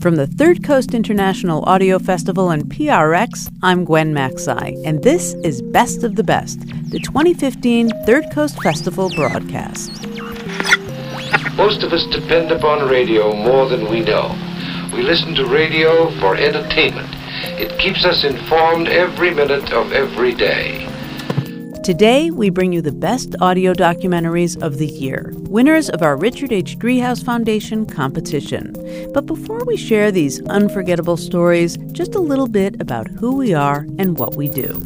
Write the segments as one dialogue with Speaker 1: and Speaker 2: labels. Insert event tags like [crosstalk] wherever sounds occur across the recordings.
Speaker 1: From the Third Coast International Audio Festival and PRX, I'm Gwen Macsai, and this is Best of the Best, the 2015 Third Coast Festival broadcast.
Speaker 2: Most of us depend upon radio more than we know. We listen to radio for entertainment. It keeps us informed every minute of every day.
Speaker 1: Today, we bring you the best audio documentaries of the year, winners of our Richard H. Driehaus Foundation competition. But before we share these unforgettable stories, just a little bit about who we are and what we do.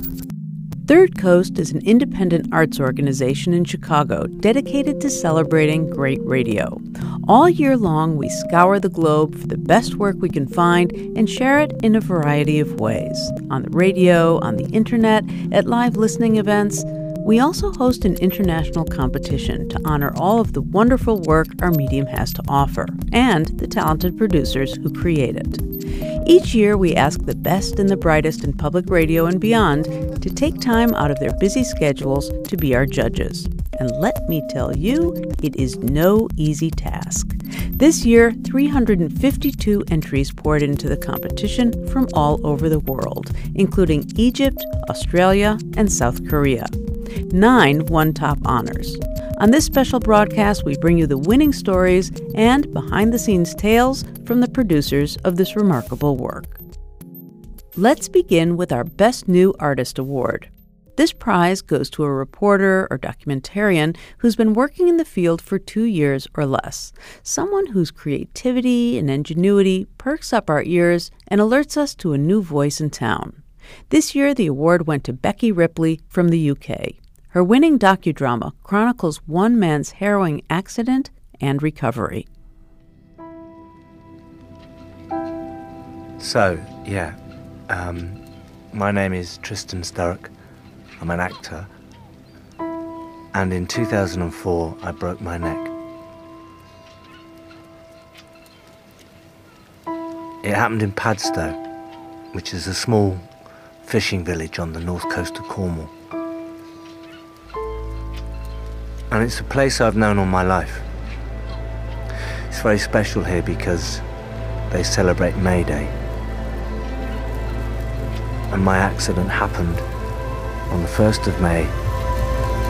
Speaker 1: Third Coast is an independent arts organization in Chicago dedicated to celebrating great radio. All year long, we scour the globe for the best work we can find and share it in a variety of ways on the radio, on the internet, at live listening events. We also host an international competition to honor all of the wonderful work our medium has to offer and the talented producers who create it. Each year, we ask the best and the brightest in public radio and beyond to take time out of their busy schedules to be our judges. And let me tell you, it is no easy task. This year, 352 entries poured into the competition from all over the world, including Egypt, Australia, and South Korea. Nine won top honors. On this special broadcast, we bring you the winning stories and behind the scenes tales from the producers of this remarkable work. Let's begin with our Best New Artist Award. This prize goes to a reporter or documentarian who's been working in the field for two years or less, someone whose creativity and ingenuity perks up our ears and alerts us to a new voice in town. This year, the award went to Becky Ripley from the UK. Her winning docudrama chronicles one man's harrowing accident and recovery.
Speaker 3: So, yeah, um, my name is Tristan Sturrock. I'm an actor. And in 2004, I broke my neck. It happened in Padstow, which is a small fishing village on the north coast of Cornwall. And it's a place I've known all my life. It's very special here because they celebrate May Day. And my accident happened on the 1st of May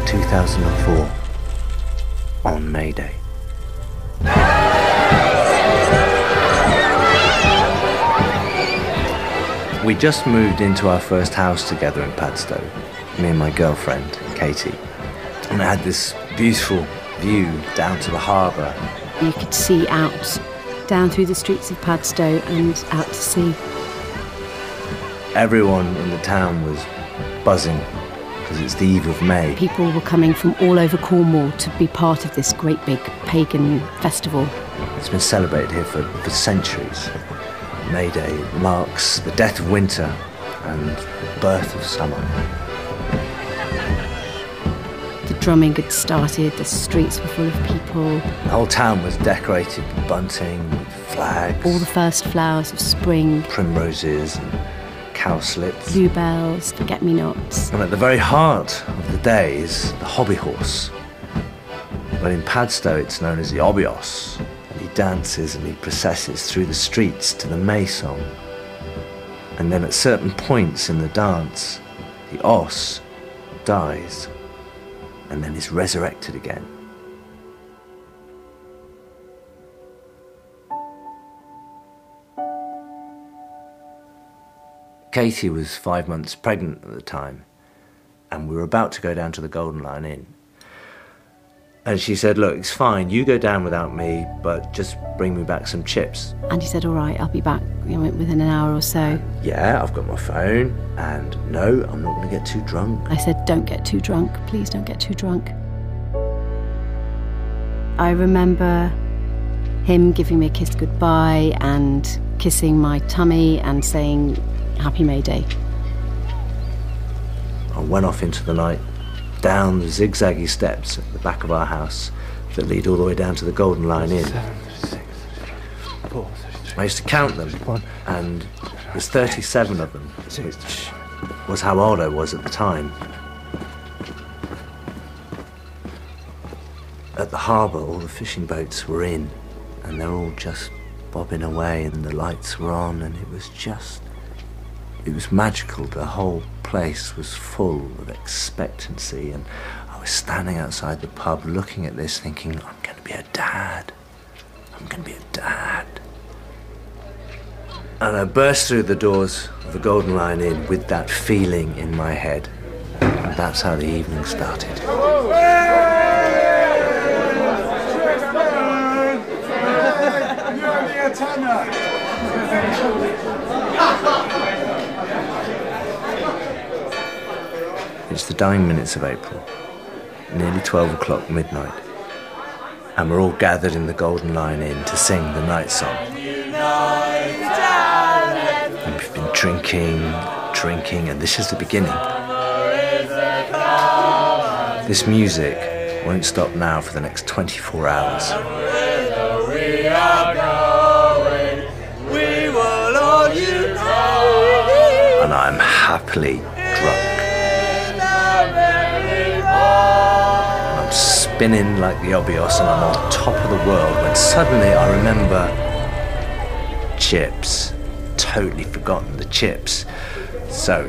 Speaker 3: 2004 on May Day. We just moved into our first house together in Padstow, me and my girlfriend, Katie. And I had this beautiful view down to the harbour.
Speaker 4: You could see out down through the streets of Padstow and out to sea.
Speaker 3: Everyone in the town was buzzing because it's the eve of May.
Speaker 4: People were coming from all over Cornwall to be part of this great big pagan festival.
Speaker 3: It's been celebrated here for, for centuries. May Day marks the death of winter and the birth of summer.
Speaker 4: The drumming had started, the streets were full of people.
Speaker 3: The whole town was decorated with bunting, with flags,
Speaker 4: All the first flowers of spring,
Speaker 3: primroses and cowslips.
Speaker 4: bluebells, forget me nots.
Speaker 3: And at the very heart of the day is the hobby horse. Well, in Padstow, it's known as the Obby Oss. Dances and he processes through the streets to the May song. And then at certain points in the dance, the Oss dies and then is resurrected again. Katie was five months pregnant at the time, and we were about to go down to the Golden Lion Inn. And she said, Look, it's fine, you go down without me, but just bring me back some chips.
Speaker 4: And he said, All right, I'll be back you know, within an hour or so.
Speaker 3: Yeah, I've got my phone, and no, I'm not going to get too drunk.
Speaker 4: I said, Don't get too drunk. Please don't get too drunk. I remember him giving me a kiss goodbye and kissing my tummy and saying, Happy May Day.
Speaker 3: I went off into the night, down the zigzaggy steps at the back of our house that lead all the way down to the Golden Lion Inn. I used to count them, and there's 37 of them, which was how old I was at the time. At the harbour, all the fishing boats were in, and they're all just bobbing away and the lights were on and it was just it was magical. The whole place was full of expectancy and I was standing outside the pub looking at this thinking I'm going to be a dad. I'm going to be a dad. And I burst through the doors of the Golden Lion Inn with that feeling in my head. And that's how the evening started It's the dying minutes of April, nearly 12 o'clock midnight, and we're all gathered in the Golden Lion Inn to sing the night song. And we've been drinking, drinking, and this is the beginning. This music won't stop now for the next 24 hours. And I'm happily spinning like the Obby Oss and I'm on top of the world when suddenly I remember chips. Totally forgotten the chips. So,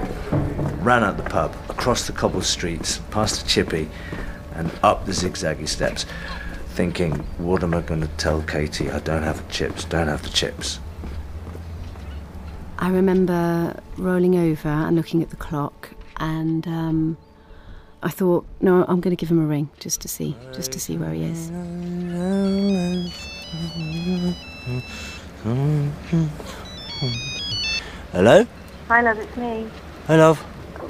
Speaker 3: ran out the pub, across the cobble streets, past the chippy, and up the zigzaggy steps, thinking, what am I going to tell Katie? I don't have the chips, don't have the chips.
Speaker 4: I remember rolling over and looking at the clock, and um, I thought, no, I'm going to give him a ring just to see, just to see where he is.
Speaker 3: Hello?
Speaker 5: Hi, love, it's me.
Speaker 3: Hi, love.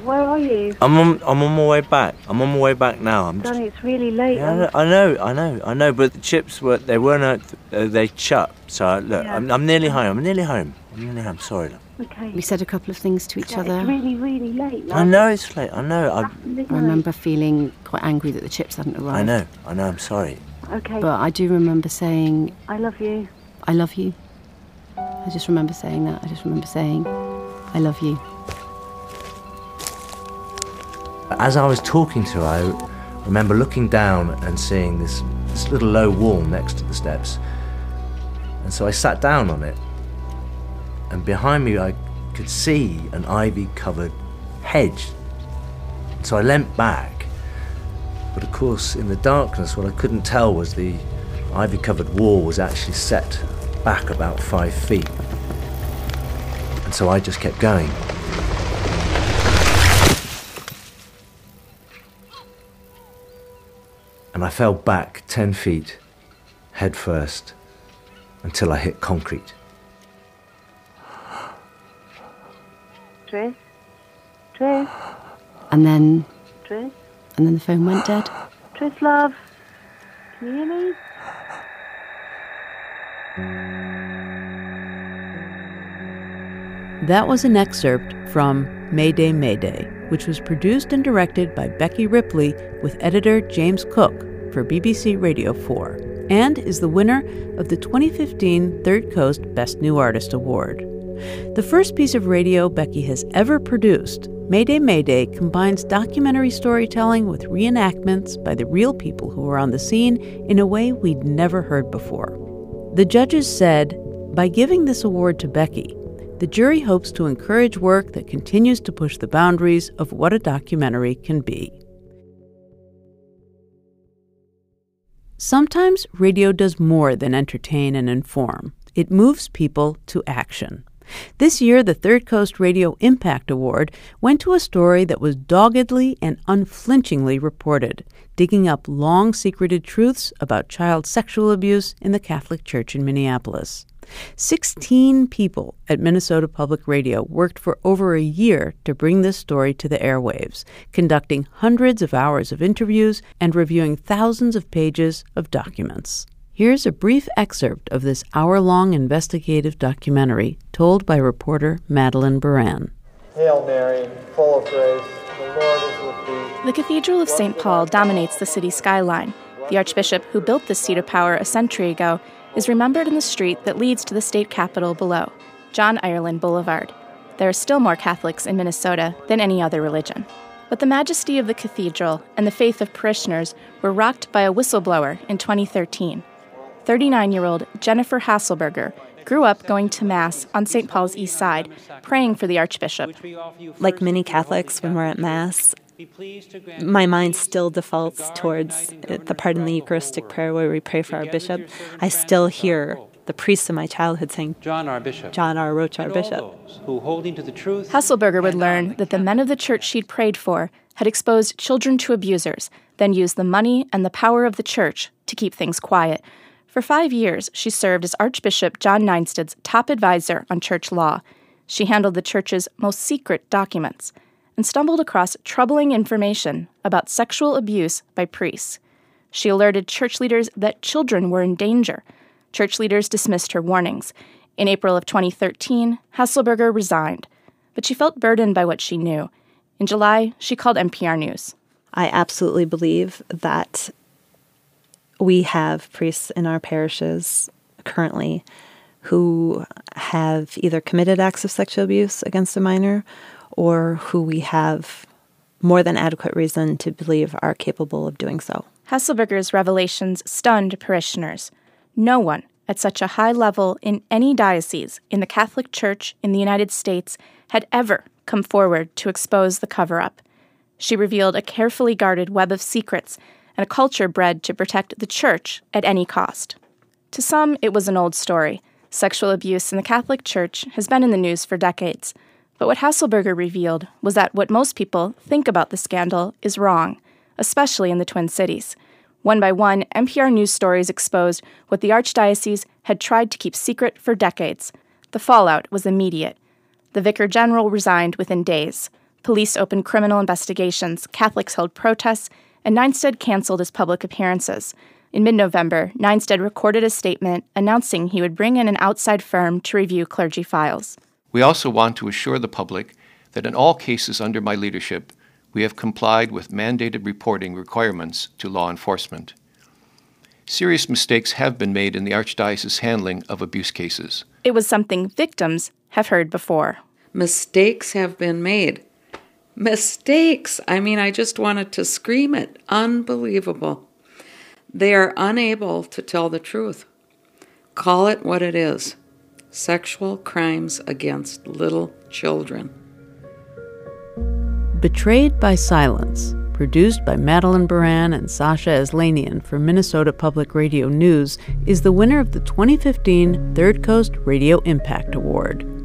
Speaker 5: Where are you?
Speaker 3: I'm on, I'm on my way back. I'm on my way back now. I'm just,
Speaker 5: it's really late.
Speaker 3: yeah, I know, I know, I know, I know, but the chips were, they weren't, uh, they shut. So, look,
Speaker 5: Yeah.
Speaker 3: I'm, I'm nearly home. I'm nearly home. I'm. Sorry.
Speaker 5: Okay.
Speaker 4: We said a couple of things to each
Speaker 5: Yeah,
Speaker 4: other.
Speaker 5: It's really, really late. Love.
Speaker 3: I know it's late. I know. I,
Speaker 4: I remember feeling quite angry that the chips hadn't arrived.
Speaker 3: I know. I know. I'm sorry.
Speaker 5: Okay.
Speaker 4: But I do remember saying,
Speaker 5: I love you.
Speaker 4: I love you. I just remember saying that. I just remember saying, I love you.
Speaker 3: As I was talking to her, I remember looking down and seeing this, this little low wall next to the steps. And so I sat down on it. And behind me, I could see an ivy covered hedge. So I leant back. But of course, in the darkness, what I couldn't tell was the ivy covered wall was actually set back about five feet. And so I just kept going. and I fell back 10 feet, head first, until I hit concrete.
Speaker 5: Tris? Tris?
Speaker 4: And then,
Speaker 5: Tris?
Speaker 4: and then the phone went dead.
Speaker 5: Tris, love? Can you hear me?
Speaker 1: That was an excerpt from Mayday Mayday, which was produced and directed by Becky Ripley with editor James Cook for BBC Radio 4 and is the winner of the 2015 Third Coast Best New Artist Award. The first piece of radio Becky has ever produced, Mayday Mayday combines documentary storytelling with reenactments by the real people who were on the scene in a way we'd never heard before. The judges said, by giving this award to Becky, the jury hopes to encourage work that continues to push the boundaries of what a documentary can be. Sometimes radio does more than entertain and inform, it moves people to action. This year, the Third Coast Radio Impact Award went to a story that was doggedly and unflinchingly reported, digging up long secreted truths about child sexual abuse in the Catholic Church in Minneapolis. 16 people at Minnesota Public Radio worked for over a year to bring this story to the airwaves, conducting hundreds of hours of interviews and reviewing thousands of pages of documents. Here's a brief excerpt of this hour long investigative documentary told by reporter Madeleine Baran.
Speaker 6: Hail Mary, full of grace, the Lord is with thee.
Speaker 7: The Cathedral of St. Paul dominates the city skyline. The Archbishop who built this seat of power a century ago is remembered in the street that leads to the state capitol below, John Ireland Boulevard. There are still more Catholics in Minnesota than any other religion. But the majesty of the cathedral and the faith of parishioners were rocked by a whistleblower in 2013. 39 year old Jennifer Haselberger grew up going to Mass on St. Paul's East Side, praying for the Archbishop.
Speaker 8: Like many Catholics, when we're at Mass, my mind still defaults towards the part in the Eucharistic prayer where we pray for our bishop. I still hear the priests of my childhood saying,
Speaker 9: John our bishop.
Speaker 8: John our Roach our bishop.
Speaker 9: Who holding to the truth.
Speaker 7: Haselberger would learn that the men of the church she'd prayed for had exposed children to abusers, then used the money and the power of the church to keep things quiet. For five years, she served as Archbishop John Nienstedt's top advisor on church law. She handled the church's most secret documents and stumbled across troubling information about sexual abuse by priests. She alerted church leaders that children were in danger. Church leaders dismissed her warnings. In April of 2013, Haselberger resigned, but she felt burdened by what she knew. In July, she called MPR News.
Speaker 8: I absolutely believe that we have priests in our parishes currently who have either committed acts of sexual abuse against a minor or who we have more than adequate reason to believe are capable of doing so.
Speaker 7: Haselberger's revelations stunned parishioners. No one at such a high level in any diocese in the Catholic Church in the United States had ever come forward to expose the cover up. She revealed a carefully guarded web of secrets and a culture bred to protect the Church at any cost. To some, it was an old story. Sexual abuse in the Catholic Church has been in the news for decades. But what Haselberger revealed was that what most people think about the scandal is wrong, especially in the Twin Cities. One by one, MPR news stories exposed what the Archdiocese had tried to keep secret for decades. The fallout was immediate. The Vicar General resigned within days. Police opened criminal investigations, Catholics held protests, and Nienstedt canceled his public appearances. In mid November, Nienstedt recorded a statement announcing he would bring in an outside firm to review clergy files.
Speaker 10: We also want to assure the public that in all cases under my leadership, we have complied with mandated reporting requirements to law enforcement. Serious mistakes have been made in the Archdiocese's handling of abuse cases.
Speaker 7: It was something victims have heard before.
Speaker 11: Mistakes have been made. Mistakes! I mean, I just wanted to scream it. Unbelievable. They are unable to tell the truth. Call it what it is sexual crimes against little children.
Speaker 1: Betrayed by Silence, produced by Madeleine Baran and Sasha Aslanian for Minnesota Public Radio News, is the winner of the 2015 Third Coast Radio Impact Award.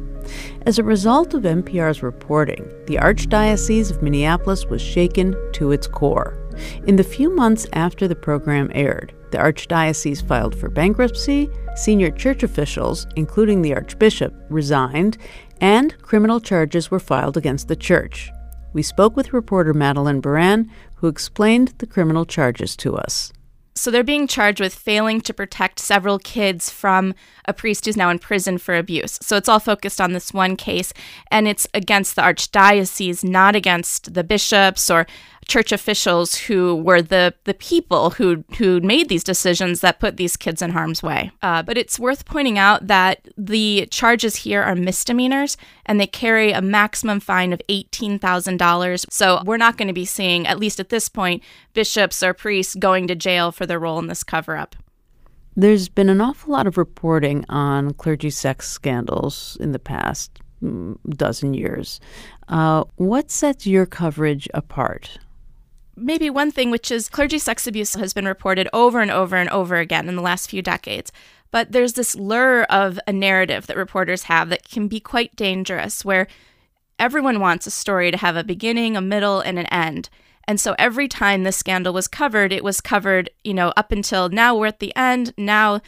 Speaker 1: As a result of MPR's reporting, the Archdiocese of Minneapolis was shaken to its core. In the few months after the program aired, the Archdiocese filed for bankruptcy, senior church officials, including the Archbishop, resigned, and criminal charges were filed against the church. We spoke with reporter Madeleine Baran, who explained the criminal charges to us.
Speaker 7: So they're being charged with failing to protect several kids from a priest who's now in prison for abuse. So it's all focused on this one case, and it's against the archdiocese, not against the bishops or church officials who were the the people who who made these decisions that put these kids in harm's way. Uh, but it's worth pointing out that the charges here are misdemeanors, and they carry a maximum fine of eighteen thousand dollars. So we're not going to be seeing, at least at this point, bishops or priests going to jail for their role in this cover up.
Speaker 1: There's been an awful lot of reporting on clergy sex scandals in the past mm, dozen years. Uh, what sets your coverage apart?
Speaker 7: Maybe one thing, which is clergy sex abuse has been reported over and over and over again in the last few decades. But there's this lure of a narrative that reporters have that can be quite dangerous, where everyone wants a story to have a beginning, a middle, and an end. And so every time this scandal was covered, it was covered, you know, up until now we're at the end. Now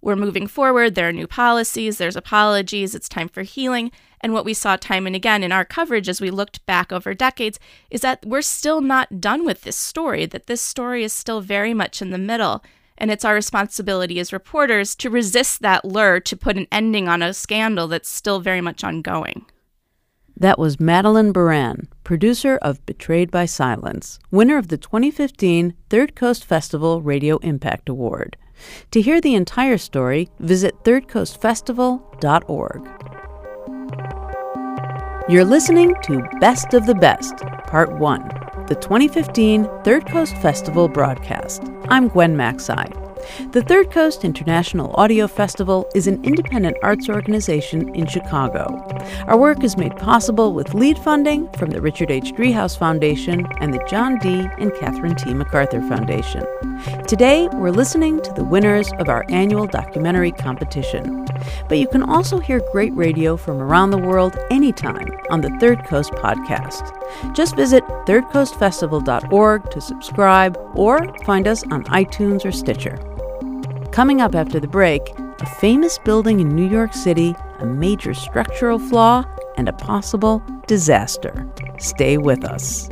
Speaker 7: we're moving forward. There are new policies, there's apologies, it's time for healing. And what we saw time and again in our coverage as we looked back over decades is that we're still not done with this story, that this story is still very much in the middle. And it's our responsibility as reporters to resist that lure to put an ending on a scandal that's still very much ongoing.
Speaker 1: That was Madeleine Baran, producer of Betrayed by Silence, winner of the 2015 Third Coast Festival Radio Impact Award. To hear the entire story, visit thirdcoastfestival.org. You're listening to Best of the Best, Part 1, the 2015 Third Coast Festival broadcast. I'm Gwen Macsai. The Third Coast International Audio Festival is an independent arts organization in Chicago. Our work is made possible with lead funding from the Richard H. Driehaus Foundation and the John D. and Catherine T. MacArthur Foundation. Today, we're listening to the winners of our annual documentary competition. But you can also hear great radio from around the world anytime on the Third Coast podcast. Just visit thirdcoastfestival.org to subscribe or find us on iTunes or Stitcher. Coming up after the break, a famous building in New York City, a major structural flaw, and a possible disaster. Stay with us.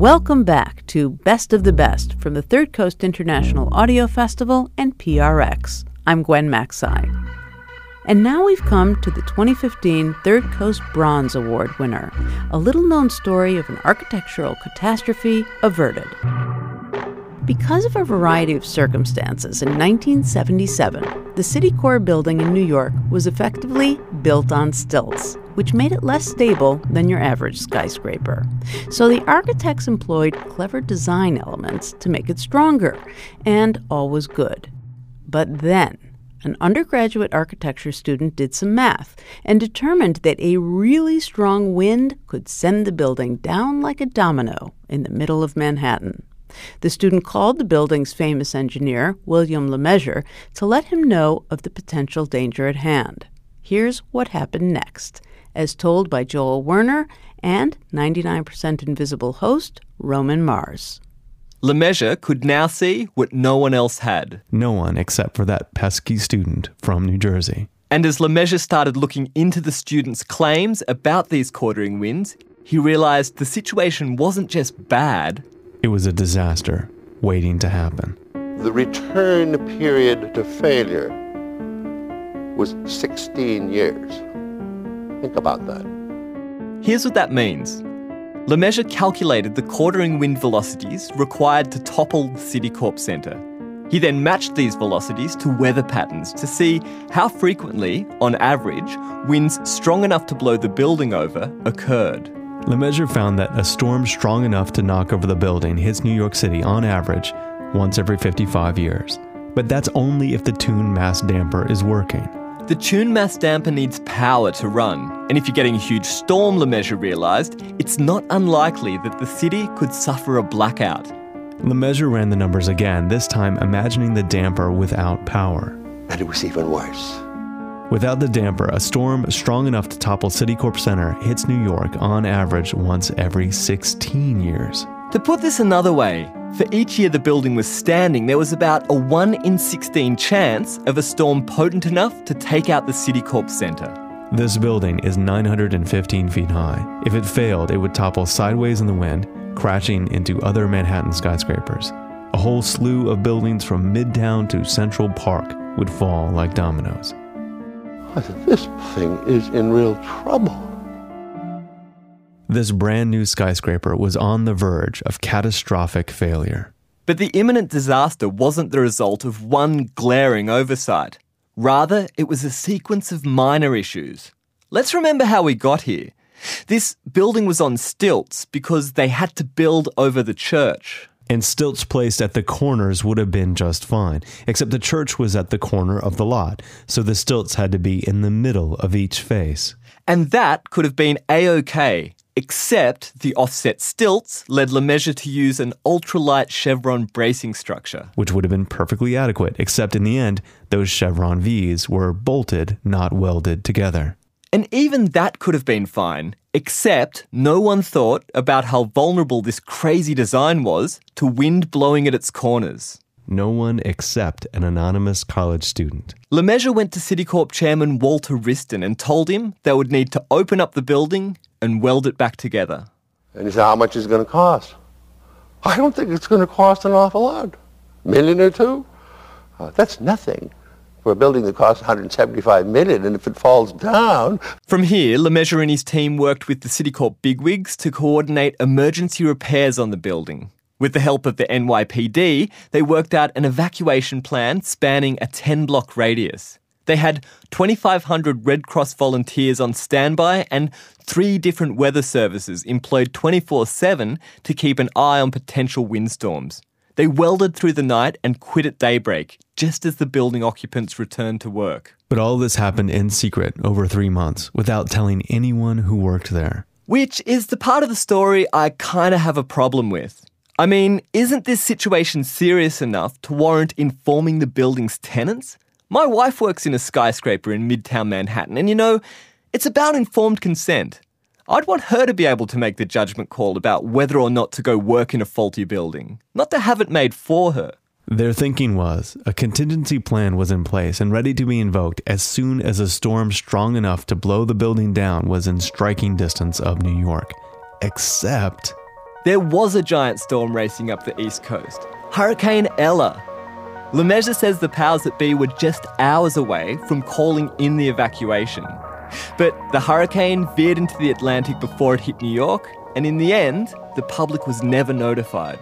Speaker 1: Welcome back to Best of the Best from the Third Coast International Audio Festival and PRX. I'm Gwen Macsai. And now we've come to the 2015 Third Coast Bronze Award winner, a little known story of an architectural catastrophe averted. Because of a variety of circumstances, in 1977, the City Citicorp building in New York was effectively built on stilts, which made it less stable than your average skyscraper. So the architects employed clever design elements to make it stronger, and all was good. But then, an undergraduate architecture student did some math and determined that a really strong wind could send the building down like a domino in the middle of Manhattan. The student called the building's famous engineer, William Lemessurier, to let him know of the potential danger at hand. Here's what happened next, as told by Joel Werner and 99% Invisible host Roman Mars.
Speaker 12: Lemessurier could now see what no one else had.
Speaker 13: No one except for that pesky student from New Jersey.
Speaker 12: And as Lemessurier started looking into the student's claims about these quartering winds, he realized the situation wasn't just bad,
Speaker 13: it was a disaster waiting to happen.
Speaker 14: The return period to failure was 16 years. Think about that.
Speaker 12: Here's what that means. Lemessurier calculated the quartering wind velocities required to topple the Citicorp Centre. He then matched these velocities to weather patterns to see how frequently, on average, winds strong enough to blow the building over occurred.
Speaker 13: Lemessurier found that a storm strong enough to knock over the building hits New York City on average once every 55 years. But that's only if the tuned mass damper is working.
Speaker 12: The tuned mass damper needs power to run, and if you're getting a huge storm, Lemessurier realised, it's not unlikely that the city could suffer a blackout.
Speaker 13: Lemessurier ran the numbers again, this time imagining the damper without power.
Speaker 14: And it was even worse.
Speaker 13: Without the damper, a storm strong enough to topple Citicorp Center hits New York on average once every 16 years.
Speaker 12: To put this another way, for each year the building was standing, there was about a 1 in 16 chance of a storm potent enough to take out the Citicorp Center.
Speaker 13: This building is 915 feet high. If it failed, it would topple sideways in the wind, crashing into other Manhattan skyscrapers. A whole slew of buildings from Midtown to Central Park would fall like dominoes.
Speaker 14: I said, this thing is in real trouble.
Speaker 13: This brand new skyscraper was on the verge of catastrophic failure.
Speaker 12: But the imminent disaster wasn't the result of one glaring oversight. Rather, it was a sequence of minor issues. Let's remember how we got here. This building was on stilts because they had to build over the church.
Speaker 13: And stilts placed at the corners would have been just fine, except the church was at the corner of the lot, so the stilts had to be in the middle of each face.
Speaker 12: And that could have been A OK, except the offset stilts led Lemessurier to use an ultralight chevron bracing structure.
Speaker 13: Which would have been perfectly adequate, except in the end, those chevron Vs were bolted, not welded together.
Speaker 12: And even that could have been fine, except no one thought about how vulnerable this crazy design was to wind blowing at its corners.
Speaker 13: No one except an anonymous college student.
Speaker 12: Lemessurier went to Citicorp chairman Walter Wriston and told him they would need to open up the building and weld it back together.
Speaker 14: And he said, how much is it going to cost? I don't think it's going to cost an awful lot. A million or two? Uh, that's nothing a building that costs 175 million, and if it falls down.
Speaker 12: From here, Lemessurier and his team worked with the Citicorp bigwigs to coordinate emergency repairs on the building. With the help of the NYPD, they worked out an evacuation plan spanning a 10 block radius. They had 2,500 Red Cross volunteers on standby and three different weather services employed 24 7 to keep an eye on potential windstorms. They welded through the night and quit at daybreak, just as the building occupants returned to work.
Speaker 13: But all this happened in secret over three months without telling anyone who worked there.
Speaker 12: Which is the part of the story I kind of have a problem with. I mean, isn't this situation serious enough to warrant informing the building's tenants? My wife works in a skyscraper in Midtown Manhattan, and you know, it's about informed consent. I'd want her to be able to make the judgment call about whether or not to go work in a faulty building, not to have it made for her.
Speaker 13: Their thinking was a contingency plan was in place and ready to be invoked as soon as a storm strong enough to blow the building down was in striking distance of New York. Except.
Speaker 12: There was a giant storm racing up the East Coast Hurricane Ella. Lemessurier says the powers that be were just hours away from calling in the evacuation. But the hurricane veered into the Atlantic before it hit New York, and in the end, the public was never notified.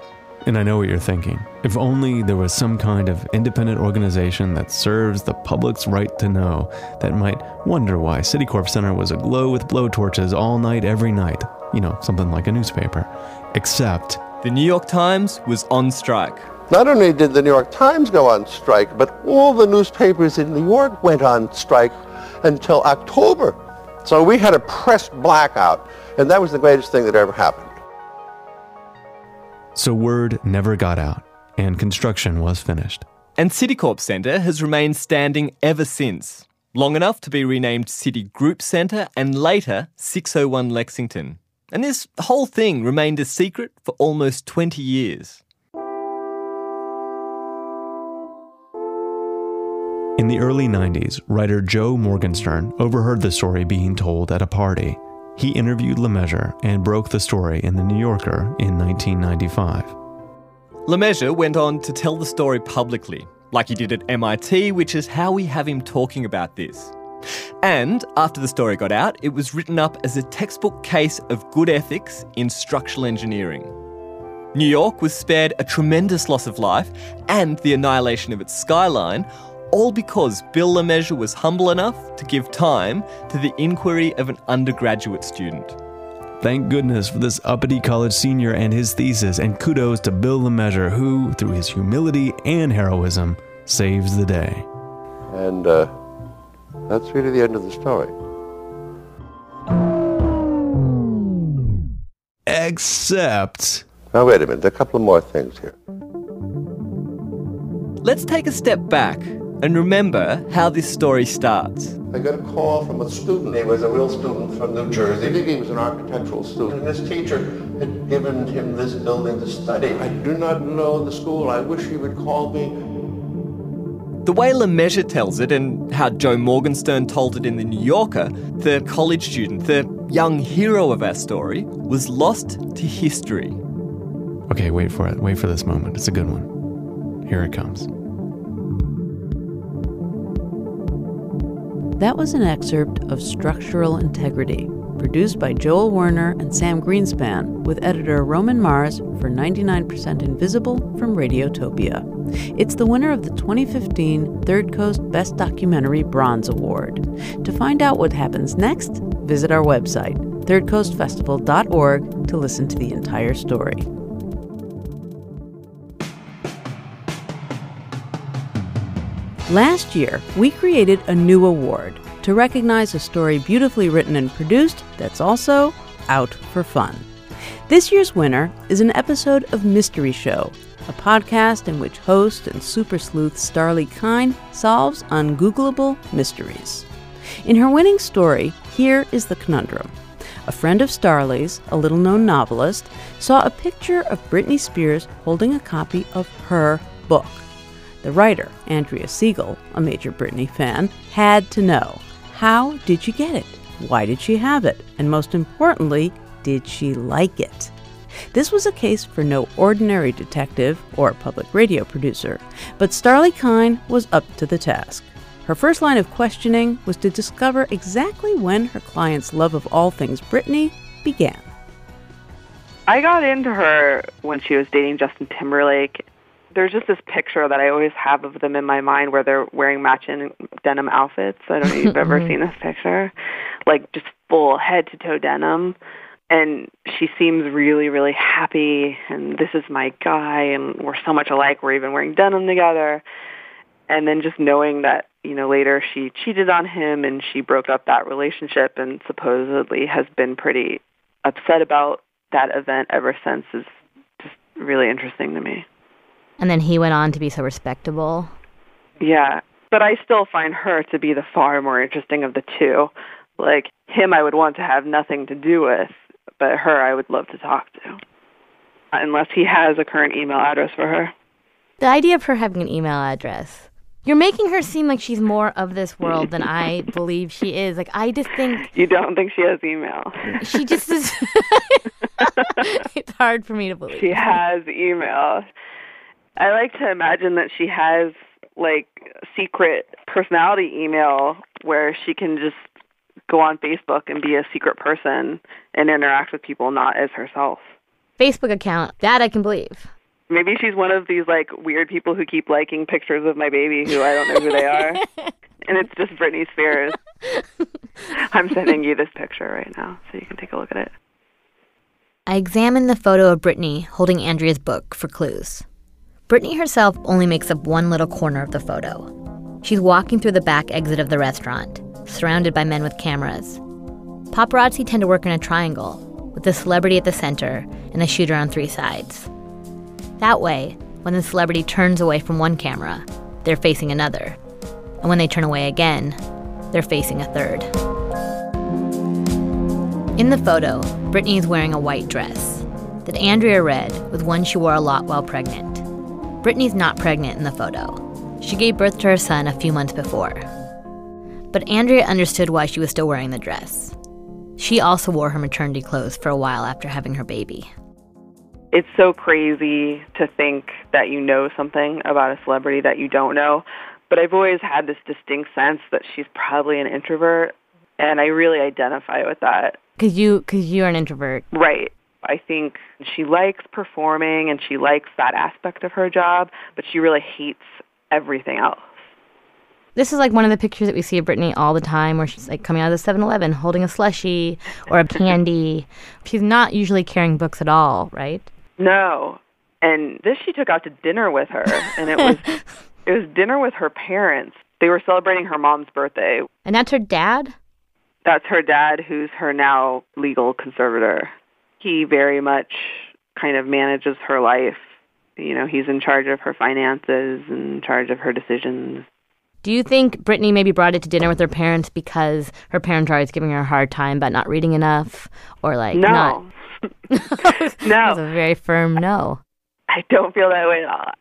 Speaker 13: And I know what you're thinking. If only there was some kind of independent organization that serves the public's right to know that might wonder why Citicorp Center was aglow with blowtorches all night, every night. You know, something like a newspaper. Except.
Speaker 12: The New York Times was on strike.
Speaker 14: Not only did the New York Times go on strike, but all the newspapers in New York went on strike until October. So we had a press blackout, and that was the greatest thing that ever happened.
Speaker 13: So word never got out, and construction was finished.
Speaker 12: And Citicorp Centre has remained standing ever since, long enough to be renamed Citigroup Centre and later 601 Lexington. And this whole thing remained a secret for almost 20 years.
Speaker 13: In the early 90s, writer Joe Morgenstern overheard the story being told at a party. He interviewed Lemessurier and broke the story in The New Yorker in 1995.
Speaker 12: Lemessurier went on to tell the story publicly, like he did at MIT, which is how we have him talking about this. And after the story got out, it was written up as a textbook case of good ethics in structural engineering. New York was spared a tremendous loss of life and the annihilation of its skyline, all because Bill Lemessurier was humble enough to give time to the inquiry of an undergraduate student.
Speaker 13: Thank goodness for this uppity college senior and his thesis, and kudos to Bill Lemessurier, who, through his humility and heroism, saves the day.
Speaker 14: And uh, that's really the end of the story.
Speaker 13: Except.
Speaker 14: Now, wait a minute, there are a couple more things here.
Speaker 12: Let's take a step back and remember how this story starts.
Speaker 14: I got a call from a student. He was a real student from New Jersey. I think he was an architectural student. And this teacher had given him this building to study. I do not know the school. I wish he would call me.
Speaker 12: The way Lemessurier tells it, and how Joe Morgenstern told it in The New Yorker, the college student, the young hero of our story, was lost to history.
Speaker 13: Okay, wait for it. Wait for this moment. It's a good one. Here it comes.
Speaker 1: That was an excerpt of Structural Integrity, produced by Joel Werner and Sam Greenspan, with editor Roman Mars for 99% Invisible from Radiotopia. It's the winner of the 2015 Third Coast Best Documentary Bronze Award. To find out what happens next, visit our website, thirdcoastfestival.org, to listen to the entire story. Last year, we created a new award to recognize a story beautifully written and produced that's also out for fun. This year's winner is an episode of Mystery Show, a podcast in which host and super sleuth Starlee Kine solves ungoogleable mysteries. In her winning story, here is the conundrum. A friend of Starlee's, a little known novelist, saw a picture of Britney Spears holding a copy of her book. The writer, Andrea Siegel, a major Britney fan, had to know how did she get it? Why did she have it? And most importantly, did she like it? This was a case for no ordinary detective or public radio producer, but Starlee Kine was up to the task. Her first line of questioning was to discover exactly when her client's love of all things Britney began.
Speaker 5: I got into her when she was dating Justin Timberlake
Speaker 15: there's just this picture that I always have of them in my mind where they're wearing matching denim outfits. I don't know if you've ever [laughs]
Speaker 16: Mhm.
Speaker 15: seen this picture. Like just full head to toe denim. And she seems really, really happy and this is my guy and we're so much alike, we're even wearing denim together. And then just knowing that, you know, later she cheated on him and she broke up that relationship and supposedly has been pretty upset about that event ever since is just really interesting to me.
Speaker 16: And then he went on to be so respectable.
Speaker 15: Yeah, but I still find her to be the far more interesting of the two. Like him, I would want to have nothing to do with, but her, I would love to talk to. Unless he has a current email address for her.
Speaker 16: The idea of her having an email address. You're making her seem like she's more of this world than I [laughs] believe she is. Like I just think
Speaker 15: You don't think she has email?
Speaker 16: she just is. [laughs] [laughs] it's hard for me to believe.
Speaker 15: She has email. I like to imagine that she has like secret personality email where she can just go on Facebook and be a secret person and interact with people not as herself.
Speaker 16: Facebook account that I can believe.
Speaker 15: Maybe she's one of these like weird people who keep liking pictures of my baby who I don't know who they are. [laughs] and it's just Britney Spears. I'm sending you this picture right now so you can take a look at it.
Speaker 16: I examined the photo of Britney holding Andrea's book for clues. Britney herself only makes up one little corner of the photo. She's walking through the back exit of the restaurant, surrounded by men with cameras. Paparazzi tend to work in a triangle, with the celebrity at the center and a shooter on three sides. That way, when the celebrity turns away from one camera, they're facing another. And when they turn away again, they're facing a third. In the photo, Britney is wearing a white dress that Andrea read was one she wore a lot while pregnant. Britney's not pregnant in the photo. She gave birth to her son a few months before. But Andrea understood why she was still wearing the dress. She also wore her maternity clothes for a while after having her baby.
Speaker 15: It's so crazy to think that you know something about a celebrity that you don't know. But I've always had this distinct sense that she's probably an introvert, and I really identify with that.
Speaker 16: Cause you, cause you're an introvert.
Speaker 15: Right. I think she likes performing and she likes that aspect of her job, but she really hates everything else.
Speaker 16: This is like one of the pictures that we see of Britney all the time where she's like coming out of the 7-Eleven holding a slushie or a [laughs] candy. she's not usually carrying books at all, right?
Speaker 15: No. And this she took out to dinner with her, and it was [laughs] it was dinner with her parents. They were celebrating her mom's birthday.
Speaker 16: And that's her dad?
Speaker 15: That's her dad, who's her now legal conservator. He very much kind of manages her life. You know, he's in charge of her finances and in charge of her decisions.
Speaker 16: Do you think Britney maybe brought it to dinner with her parents because her parents are always giving her a hard time about not reading enough? Or like
Speaker 15: no.
Speaker 16: not [laughs] [laughs]
Speaker 15: no.
Speaker 16: That's a very firm no.
Speaker 15: I don't feel that way at all.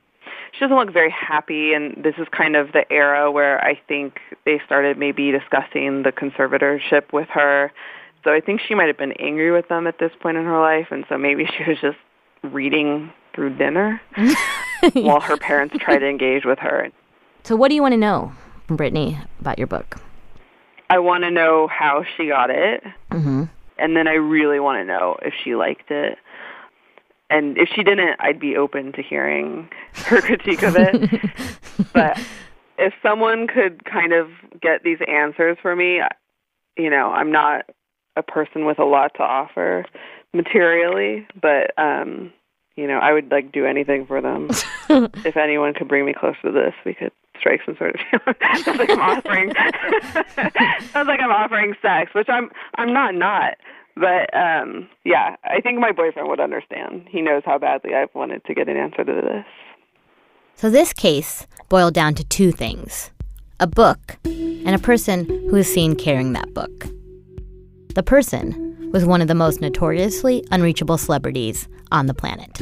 Speaker 15: She doesn't look very happy, and this is kind of the era where I think they started maybe discussing the conservatorship with her. So I think she might have been angry with them at this point in her life, and so maybe she was just reading through dinner [laughs] while her parents tried to engage with her.
Speaker 16: So what do you want to know from Britney about your book?
Speaker 15: I want to know how she got it,
Speaker 16: Mm-hmm.
Speaker 15: and then I really want to know if she liked it. And if she didn't, I'd be open to hearing [laughs] her critique of it. [laughs] but if someone could kind of get these answers for me, you know, I'm not a person with a lot to offer materially, but um, you know, I would like do anything for them. [laughs] if anyone could bring me close to this, we could strike some sort of [laughs] sounds like I'm offering [laughs] sounds like I'm offering sex, which I'm I'm not not. But um yeah, I think my boyfriend would understand. He knows how badly I've wanted to get an answer to this.
Speaker 16: So this case boiled down to two things a book and a person who is seen carrying that book. The person was one of the most notoriously unreachable celebrities on the planet.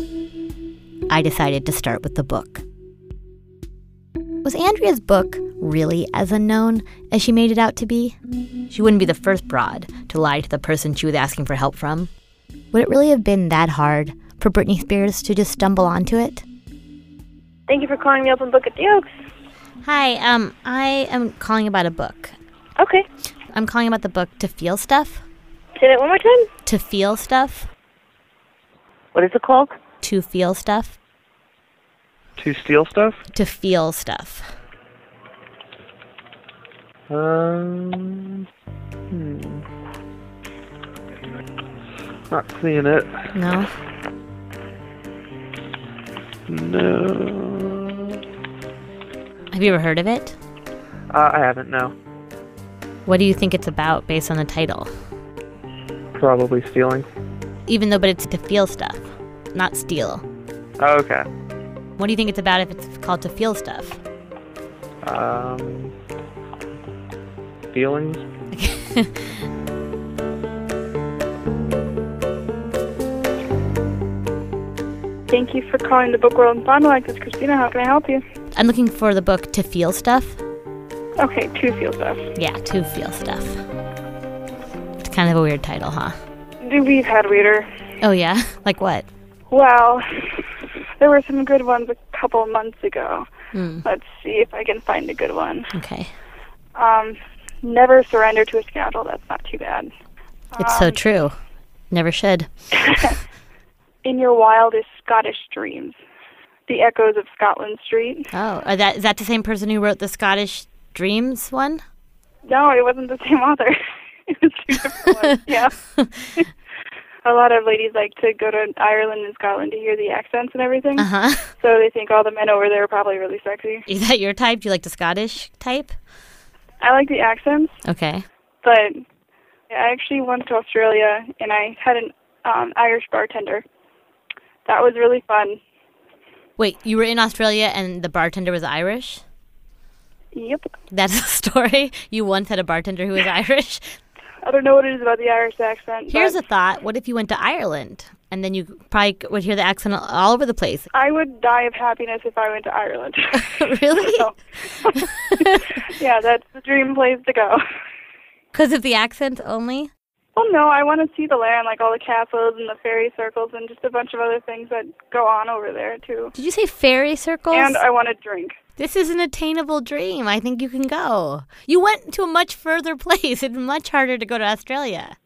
Speaker 16: I decided to start with the book. Was Andrea's book really as unknown as she made it out to be? She wouldn't be the first broad to lie to the person she was asking for help from. Would it really have been that hard for Britney Spears to just stumble onto it?
Speaker 17: Thank you for calling the Open Book at the Oaks.
Speaker 16: Hi, um, I am calling about a book.
Speaker 17: Okay.
Speaker 16: I'm calling about the book To Feel Stuff.
Speaker 17: Say that one more time.
Speaker 16: To Feel Stuff.
Speaker 17: What is it called?
Speaker 16: To Feel Stuff.
Speaker 18: To steal stuff?
Speaker 16: To feel stuff.
Speaker 18: Um, hmm. Not seeing it.
Speaker 16: No?
Speaker 18: No.
Speaker 16: Have you ever heard of it?
Speaker 18: Uh, I haven't, no.
Speaker 16: What do you think it's about based on the title?
Speaker 18: Probably stealing.
Speaker 16: Even though, but it's to feel stuff, not steal.
Speaker 18: Oh, okay.
Speaker 16: What do you think it's about if it's called to feel stuff?
Speaker 18: Um, feelings? [laughs]
Speaker 19: Thank you for calling the Book World in Fond du Lac. This is Christina. How can I help you?
Speaker 16: I'm looking for the book To Feel Stuff.
Speaker 19: Okay, to feel stuff.
Speaker 16: Yeah, To Feel Stuff. It's kind of a weird title, huh?
Speaker 19: Do we've had weirder.
Speaker 16: Oh, yeah? [laughs] Like what?
Speaker 19: Well, there were some good ones a couple months ago.
Speaker 16: Hmm.
Speaker 19: Let's see if I can find a good one.
Speaker 16: Okay.
Speaker 19: Um, never surrender to a scandal. That's not too bad.
Speaker 16: It's so
Speaker 19: Um,
Speaker 16: true. Never should. [laughs] [laughs]
Speaker 19: In your wildest Scottish dreams. The echoes of Scotland Street.
Speaker 16: Oh, are that is that the same person who wrote the Scottish Dreams one?
Speaker 19: No, it wasn't the same author. [laughs] it was two different ones. [laughs] Yeah. a lot of ladies like to go to Ireland and Scotland to hear the accents and everything.
Speaker 16: Uh huh.
Speaker 19: So they think all the men over there are probably really sexy.
Speaker 16: Is that your type? Do you like the Scottish type?
Speaker 19: I like the accents,
Speaker 16: Okay.
Speaker 19: but I actually went to Australia and I had an um, Irish bartender. That was really fun.
Speaker 16: Wait, you were in Australia and the bartender was Irish?
Speaker 19: Yep.
Speaker 16: That's a [laughs] story. You once had a bartender who was Irish.
Speaker 19: I don't know what it is about the Irish accent.
Speaker 16: Here's
Speaker 19: but
Speaker 16: a thought: What if you went to Ireland and then you probably would hear the accent all over the place?
Speaker 19: I would die of happiness if I went to Ireland. [laughs] [laughs]
Speaker 16: really?
Speaker 19: yeah, that's the dream place to go.
Speaker 16: Because of the accent only?
Speaker 19: Well, no, I want to see the land, like all the castles and the fairy circles and just a bunch of other things that go on over there, too.
Speaker 16: Did you say fairy circles?
Speaker 19: And I want to drink.
Speaker 16: This is an attainable dream. I think you can go. You went to a much further [laughs] place. It's much harder to go to Australia.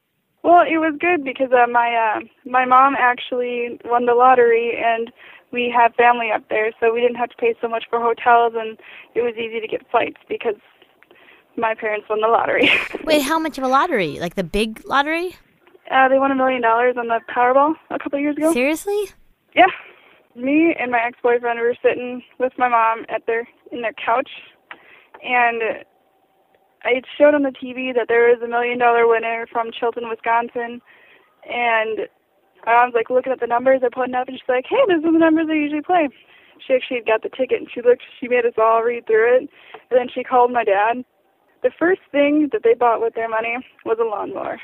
Speaker 19: Well, it was good because uh, my uh, my mom actually won the lottery, and we have family up there, so we didn't have to pay so much for hotels, and it was easy to get flights because my parents won the lottery. [laughs]
Speaker 16: Wait, how much of a lottery? Like the big lottery?
Speaker 19: uh, they won a million dollars on the Powerball a couple of years ago.
Speaker 16: Seriously?
Speaker 19: Yeah. Me and my ex-boyfriend were sitting with my mom at their in their couch, and it showed on the TV that there was a million dollar winner from Chilton, Wisconsin, and my mom's like looking at the numbers they're putting up, and she's like, "Hey, those are the numbers I usually play." She actually had got the ticket, and she looked. She made us all read through it, and then she called my dad. The first thing that they bought with their money was a lawnmower.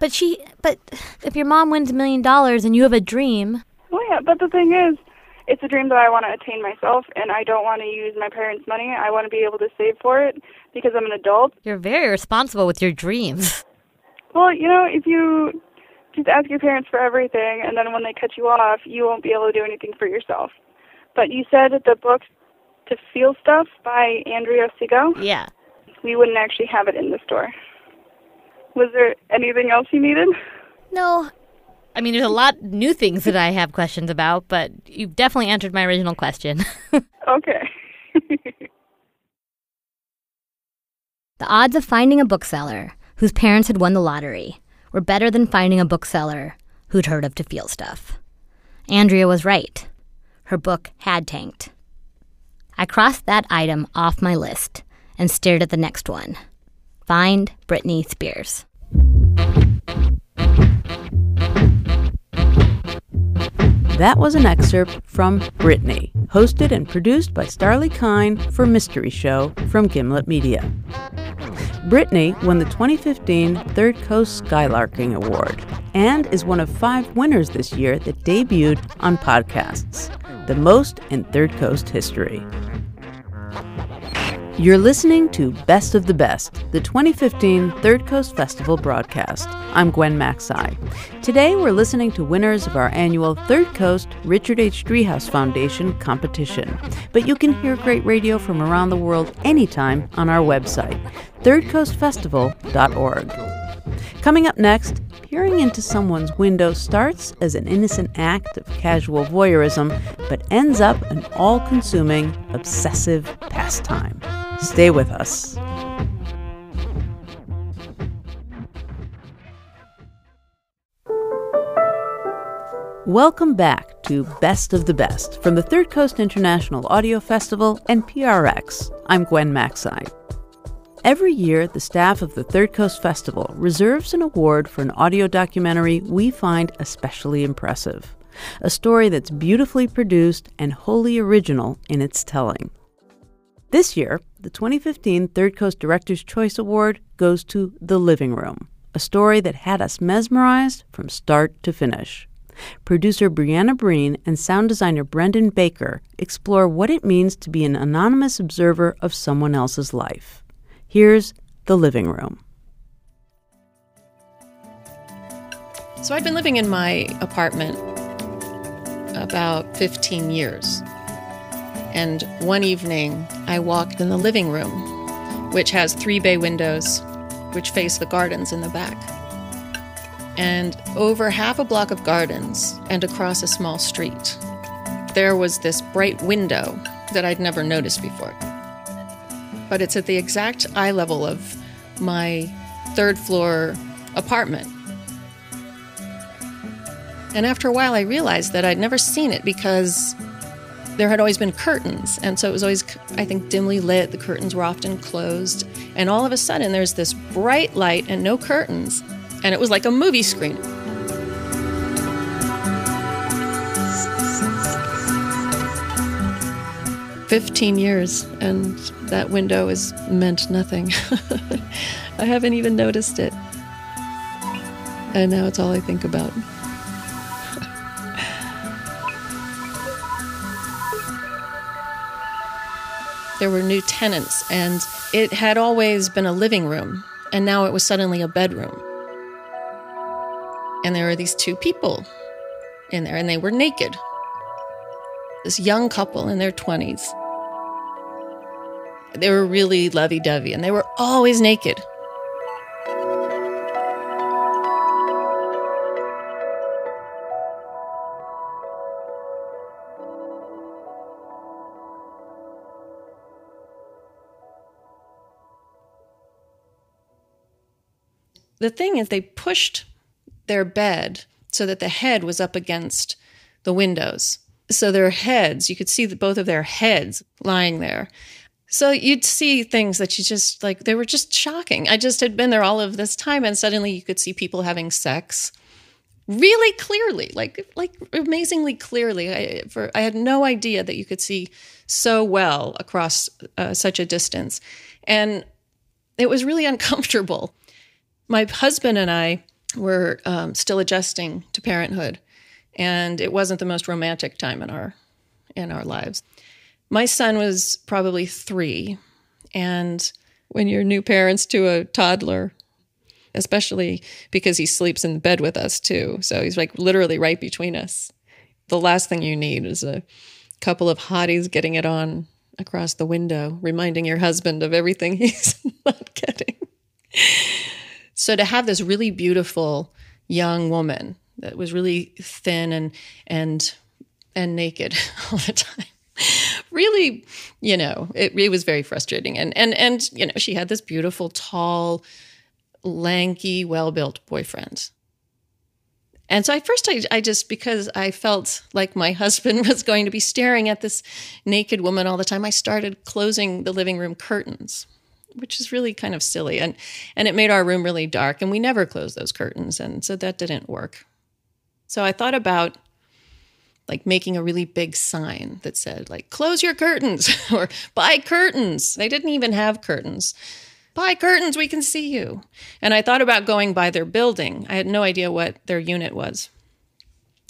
Speaker 16: But she, but if your mom wins a million dollars and you have a dream,
Speaker 19: Well, yeah, but the thing is, it's a dream that I want to attain myself, and I don't want to use my parents' money. I want to be able to save for it because I'm an adult.
Speaker 16: you're very responsible with your dreams.
Speaker 19: Well, you know, if you just ask your parents for everything, and then when they cut you off, you won't be able to do anything for yourself. But you said the book To Feel Stuff by Andrea Seigel,
Speaker 16: Yeah.
Speaker 19: we wouldn't actually have it in the store. Was there anything else you needed?
Speaker 16: No. I mean, there's a lot new things that I have questions about, but you've definitely answered my original question. [laughs]
Speaker 19: Okay. [laughs]
Speaker 16: The odds of finding a bookseller whose parents had won the lottery were better than finding a bookseller who'd heard of To Feel Stuff. Andrea was right. Her book had tanked. I crossed that item off my list and stared at the next one. Find Britney Spears.
Speaker 1: That was an excerpt from Britney, hosted and produced by Starlee Kine for Mystery Show from Gimlet Media. Britney won the 2015 Third Coast Skylarking Award and is one of five winners this year that debuted on podcasts, the most in Third Coast history. You're listening to Best of the Best, the 2015 Third Coast Festival broadcast. I'm Gwen Macsai. Today we're listening to winners of our annual Third Coast Richard H. Driehaus Foundation competition. But you can hear great radio from around the world anytime on our website, thirdcoastfestival.org. Coming up next, peering into someone's window starts as an innocent act of casual voyeurism, but ends up an all consuming, obsessive pastime. Stay with us. Welcome back to Best of the Best from the Third Coast International Audio Festival and PRX. I'm Gwen Macsai. Every year, the staff of the Third Coast Festival reserves an award for an audio documentary we find especially impressive. A story that's beautifully produced and wholly original in its telling. This year, the 2015 Third Coast Director's Choice Award goes to The Living Room, a story that had us mesmerized from start to finish. Producer Briana Breen and sound designer Brendan Baker explore what it means to be an anonymous observer of someone else's life. Here's The Living Room.
Speaker 20: So I'd been living in my apartment about 15 years. And one evening, I walked in the living room, which has three bay windows, which face the gardens in the back and over half a block of gardens and across a small street. There was this bright window that I'd never noticed before. But it's at the exact eye level of my third floor apartment. And after a while, I realized that I'd never seen it because there had always been curtains. And so it was always, I think, dimly lit. The curtains were often closed. And all of a sudden, there's this bright light and no curtains and it was like a movie screen. Fifteen years, and that window has meant nothing. [laughs] I haven't even noticed it. And now it's all I think about. There were new tenants, and it had always been a living room, and now it was suddenly a bedroom. And there were these two people in there, and they were naked. This young couple in their 20s. They were really lovey dovey, and they were always naked. The thing is, they pushed their bed so that the head was up against the windows. So their heads, you could see both of their heads lying there. So you'd see things that you just like, they were just shocking. I just had been there all of this time, and suddenly you could see people having sex really clearly, like like amazingly clearly. I, for, I had no idea that you could see so well across uh, such a distance, and it was really uncomfortable. My husband and I were um, still adjusting to parenthood, and it wasn't the most romantic time in our in our lives. My son was probably three, and when you're new parents to a toddler, especially because he sleeps in the bed with us too, so he's like literally right between us. The last thing you need is a couple of hotties getting it on across the window, reminding your husband of everything [laughs] he's not getting. So to have this really beautiful young woman that was really thin and and and naked [laughs] all the time really you know it, it was very frustrating. And and and you know she had this beautiful tall lanky well-built boyfriend. And so at first I, I just because i felt like my [laughs] husband was going to be staring at this naked woman all the time i started closing the living room curtains which is really kind of silly. And and it made our room really dark and we never closed those curtains and so that didn't work. So i thought about like making a really big sign that said like close your curtains [laughs] or buy curtains. They didn't even have curtains. Buy curtains we can see you. And i thought about going by their building. I had no idea what their unit was.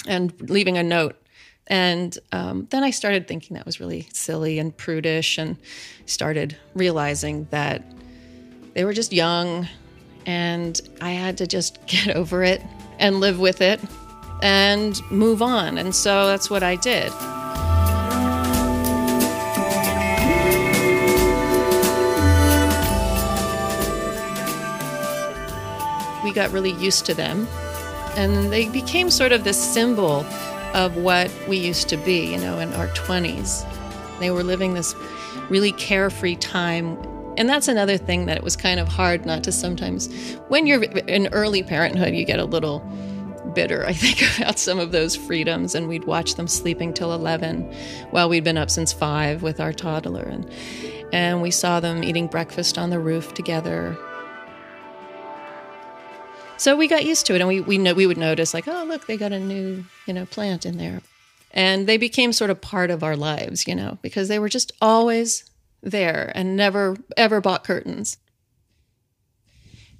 Speaker 20: And leaving a note and um, then I started thinking that was really silly and prudish, and started realizing that they were just young, and I had to just [laughs] get over it and live with it and move on. And so that's what I did. We got really used to them. And they became sort of this symbol of what we used to be, you know, in our 20s. They were living this really carefree time. And that's another thing that it was kind of hard not to sometimes, when you're in early parenthood, you get a little bitter, I think, [laughs] about some of those freedoms. And we'd watch them sleeping till 11 while we'd been up since 5 with our toddler. And, and we saw them eating breakfast on the roof together. So we got used to it, and we we know we would notice like, oh look, they got a new you know plant in there, and they became sort of part of our lives, you know, because they were just always there and never ever bought curtains.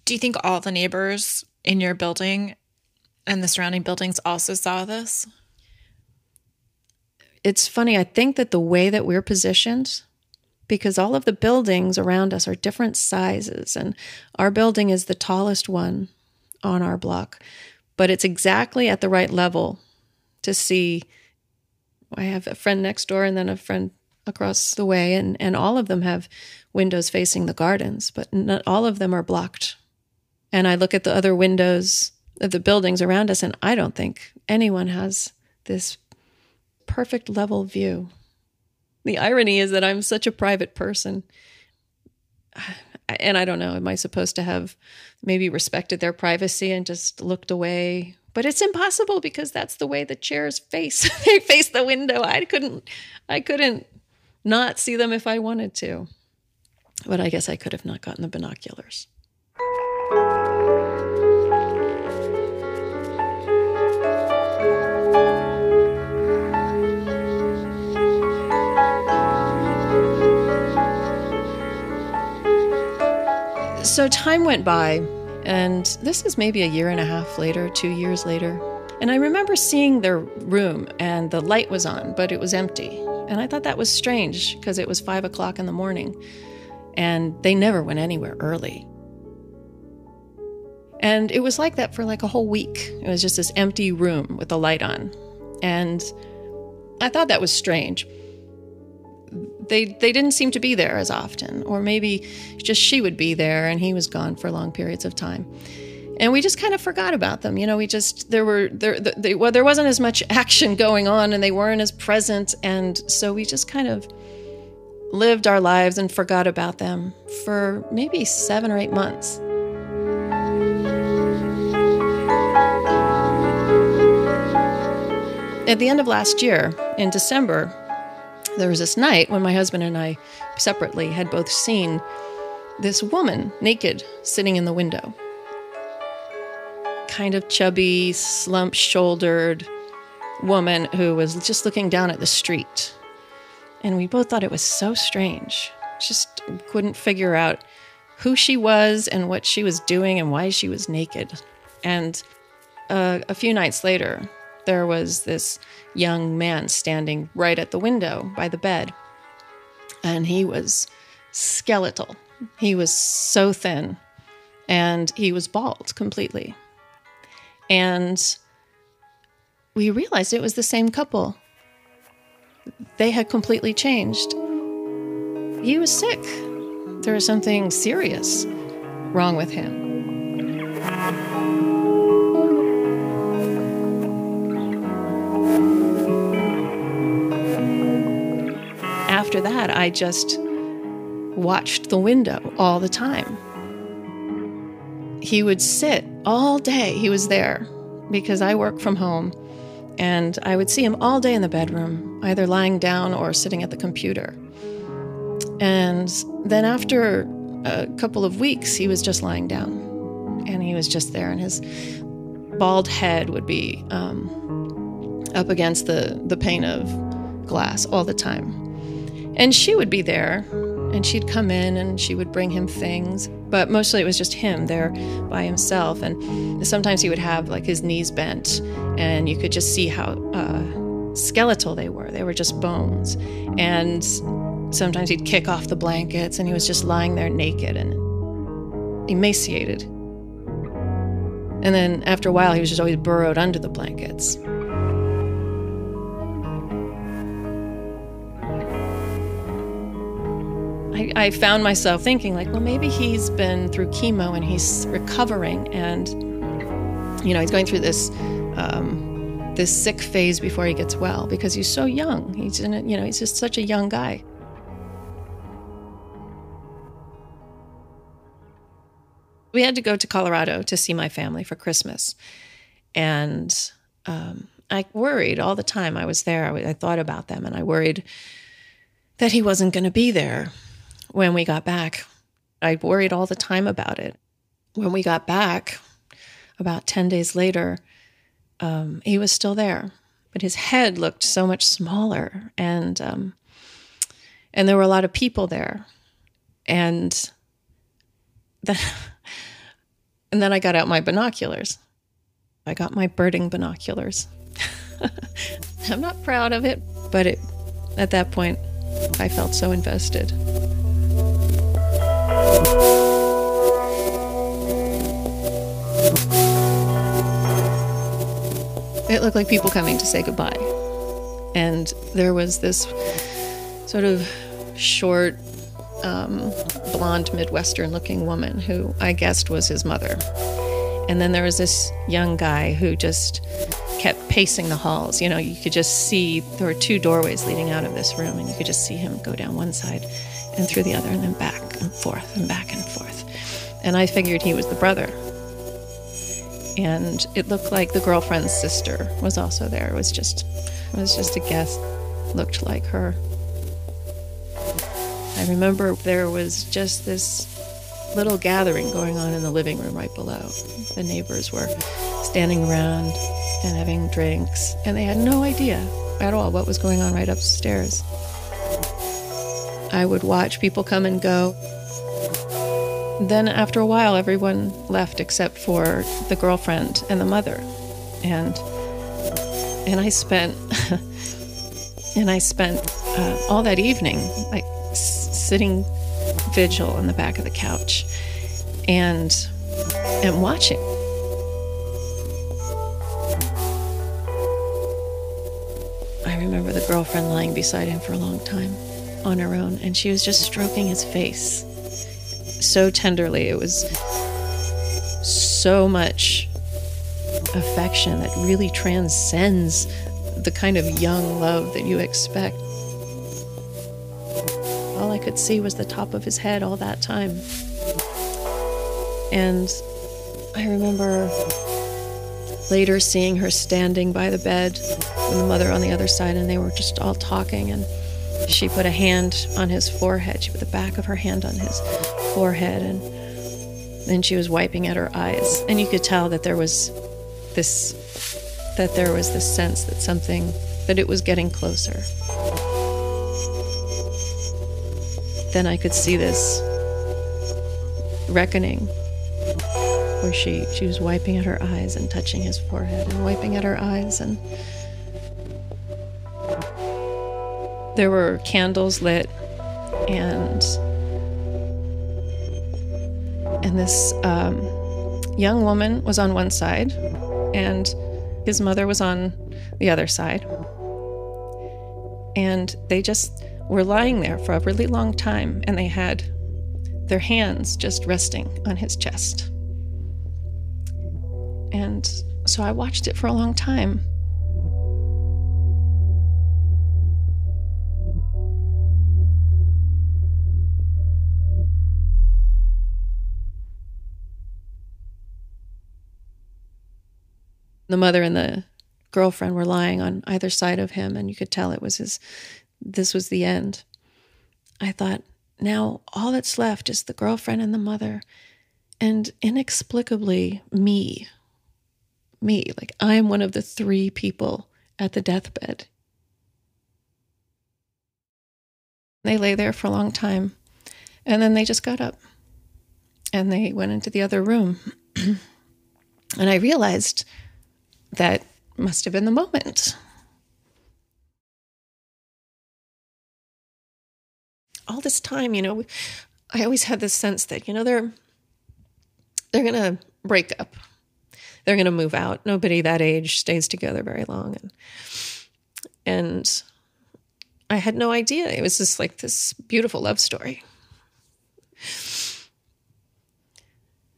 Speaker 21: Do you think all the neighbors in your building and the surrounding buildings also saw this?
Speaker 20: It's funny. I think that the way that we're positioned, because all of the buildings around us are different sizes, and our building is the tallest one on our block, but it's exactly at the right level to see. I have a friend next door and then a friend across the way, and, and all of them have windows facing the gardens, but not all of them are blocked. And I look at the other windows of the buildings around us, and I don't think anyone has this perfect level view. The irony is that I'm such a private person. And I don't know, am I supposed to have maybe respected their privacy and just looked away? But it's impossible because that's the way the chairs face. [laughs] they face the window. I couldn't I couldn't not see them if I wanted to. But I guess I could have not gotten the binoculars. So time went by, and this is maybe a year and a half later, two years later. And I remember seeing their room, and the light was on, but it was empty. And I thought that was strange because it was five o'clock in the morning, and they never went anywhere early. And it was like that for like a whole week. It was just this empty room with the light on. And I thought that was strange they they didn't seem to be there as often or maybe just she would be there and he was gone for long periods of time. And we just kind of forgot about them you know we just there were there they, well there wasn't as much [laughs] action going on and they weren't as present and so we just kind of lived our lives and forgot about them for maybe 7 or 8 months. At the end of last year in December there was this night when my husband and I separately had both seen this woman naked sitting in the window. Kind of chubby, slump shouldered woman who was just looking down at the street. And we both thought it was so strange. Just couldn't figure out who she was and what she was doing and why she was naked. And uh, a few nights later, there was this young man standing right at the window by the bed. And he was skeletal. He was so thin and he was bald completely. And we realized it was the same couple. They had completely changed. He was sick. There was something serious wrong with him. After that, I just watched the window all the time. He would sit all day, he was there because I work from home. And I would see him all day in the bedroom, either lying down or sitting at the computer. And then after a couple of weeks, he was just lying down. And he was just there, and his bald head would be um, up against the, the pane of glass all the time. And she would be there and she'd come in and she would bring him things. But mostly it was just him there by himself. And sometimes he would have like his knees bent and you could just see how uh, skeletal they were. They were just bones. And sometimes he'd kick off the blankets and he was just lying there naked and emaciated. And then after a while, he was just always burrowed under the blankets. I I, found myself thinking, like, well, maybe he's been through chemo and he's recovering, and you know, he's going through this um, this sick phase before he gets well because he's so young. He's in, a, you know, he's just such a young guy. We had to go to Colorado to see my family for Christmas, and um, I worried all the time I was there. I, I thought about them, and I worried that he wasn't going to be there when we got back. I worried all the time about it. When we got back, about 10 days later, um, he was still there, but his head looked so much smaller. And, um, and there were a lot of people there. And then, [laughs] and then I got out my binoculars. I got my birding binoculars. [laughs] I'm not proud of it, but it, at that point, I felt so invested. It looked like people coming to say goodbye. And there was this sort of short, um, blonde, Midwestern looking woman who I guessed was his mother. And then there was this young guy who just kept pacing the halls. You know, you could just see there were two doorways leading out of this room, and you could just see him go down one side and through the other, and then back and forth and back and forth. And I figured he was the brother. And it looked like the girlfriend's sister was also there. It was just, it was just a guess. Looked like her. I remember there was just this little gathering going on in the living room right below. The neighbors were standing around and having drinks, and they had no idea at all what was going on right upstairs. I would watch people come and go. Then, after a while, everyone left except for the girlfriend and the mother, and and I spent [laughs] and I spent uh, all that evening like sitting vigil on the back of the couch and and watching. I remember the girlfriend lying beside him for a long time on her own, and she was just stroking his face so tenderly. It was so much affection that really transcends the kind of young love that you expect. All I could see was the top of his head all that time. And I remember later seeing her standing by the bed with the mother on the other side, and they were just all talking. And she put a hand on his forehead. She put the back of her hand on his forehead, and then she was wiping at her eyes. And you could tell that there was this, that there was this sense that something, that it was getting closer. Then I could see this reckoning where she she was wiping at her eyes and touching his forehead and wiping at her eyes and there were candles lit and and this um, young woman was on one side and his mother was on the other side and they just were lying there for a really long time and they had their hands just resting on his chest and so I watched it for a long time. The mother and the girlfriend were lying on either side of him, and you could tell it was his, this was the end. I thought, now all that's left is the girlfriend and the mother, and inexplicably me me. Like I am one of the three people at the deathbed. They lay there for a long time and then they just got up and they went into the other room. [clears throat] and I realized that must have been the moment. All this time, you know, I always had this sense that, you know, they're they're going to break up. They're going to move out. Nobody that age stays together very long and and I had no idea. It was just like this beautiful love story.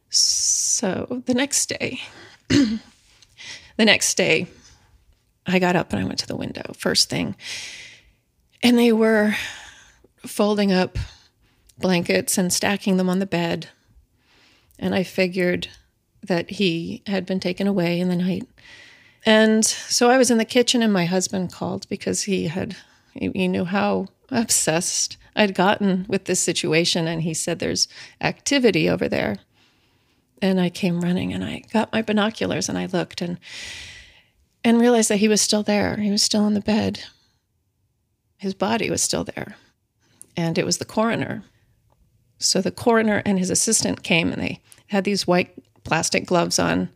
Speaker 20: So the next day [clears throat] the next day, I got up and I went to the window first thing. And they were folding up blankets and stacking them on the bed. And I figured that he had been taken away in the night. And so I was in the kitchen and my husband called because he had he knew how obsessed I'd gotten with this situation and he said there's activity over there. And I came running and I got my binoculars and I looked and and realized that he was still there. He was still on the bed. His body was still there. And it was the coroner. So the coroner and his assistant came and they had these white plastic gloves on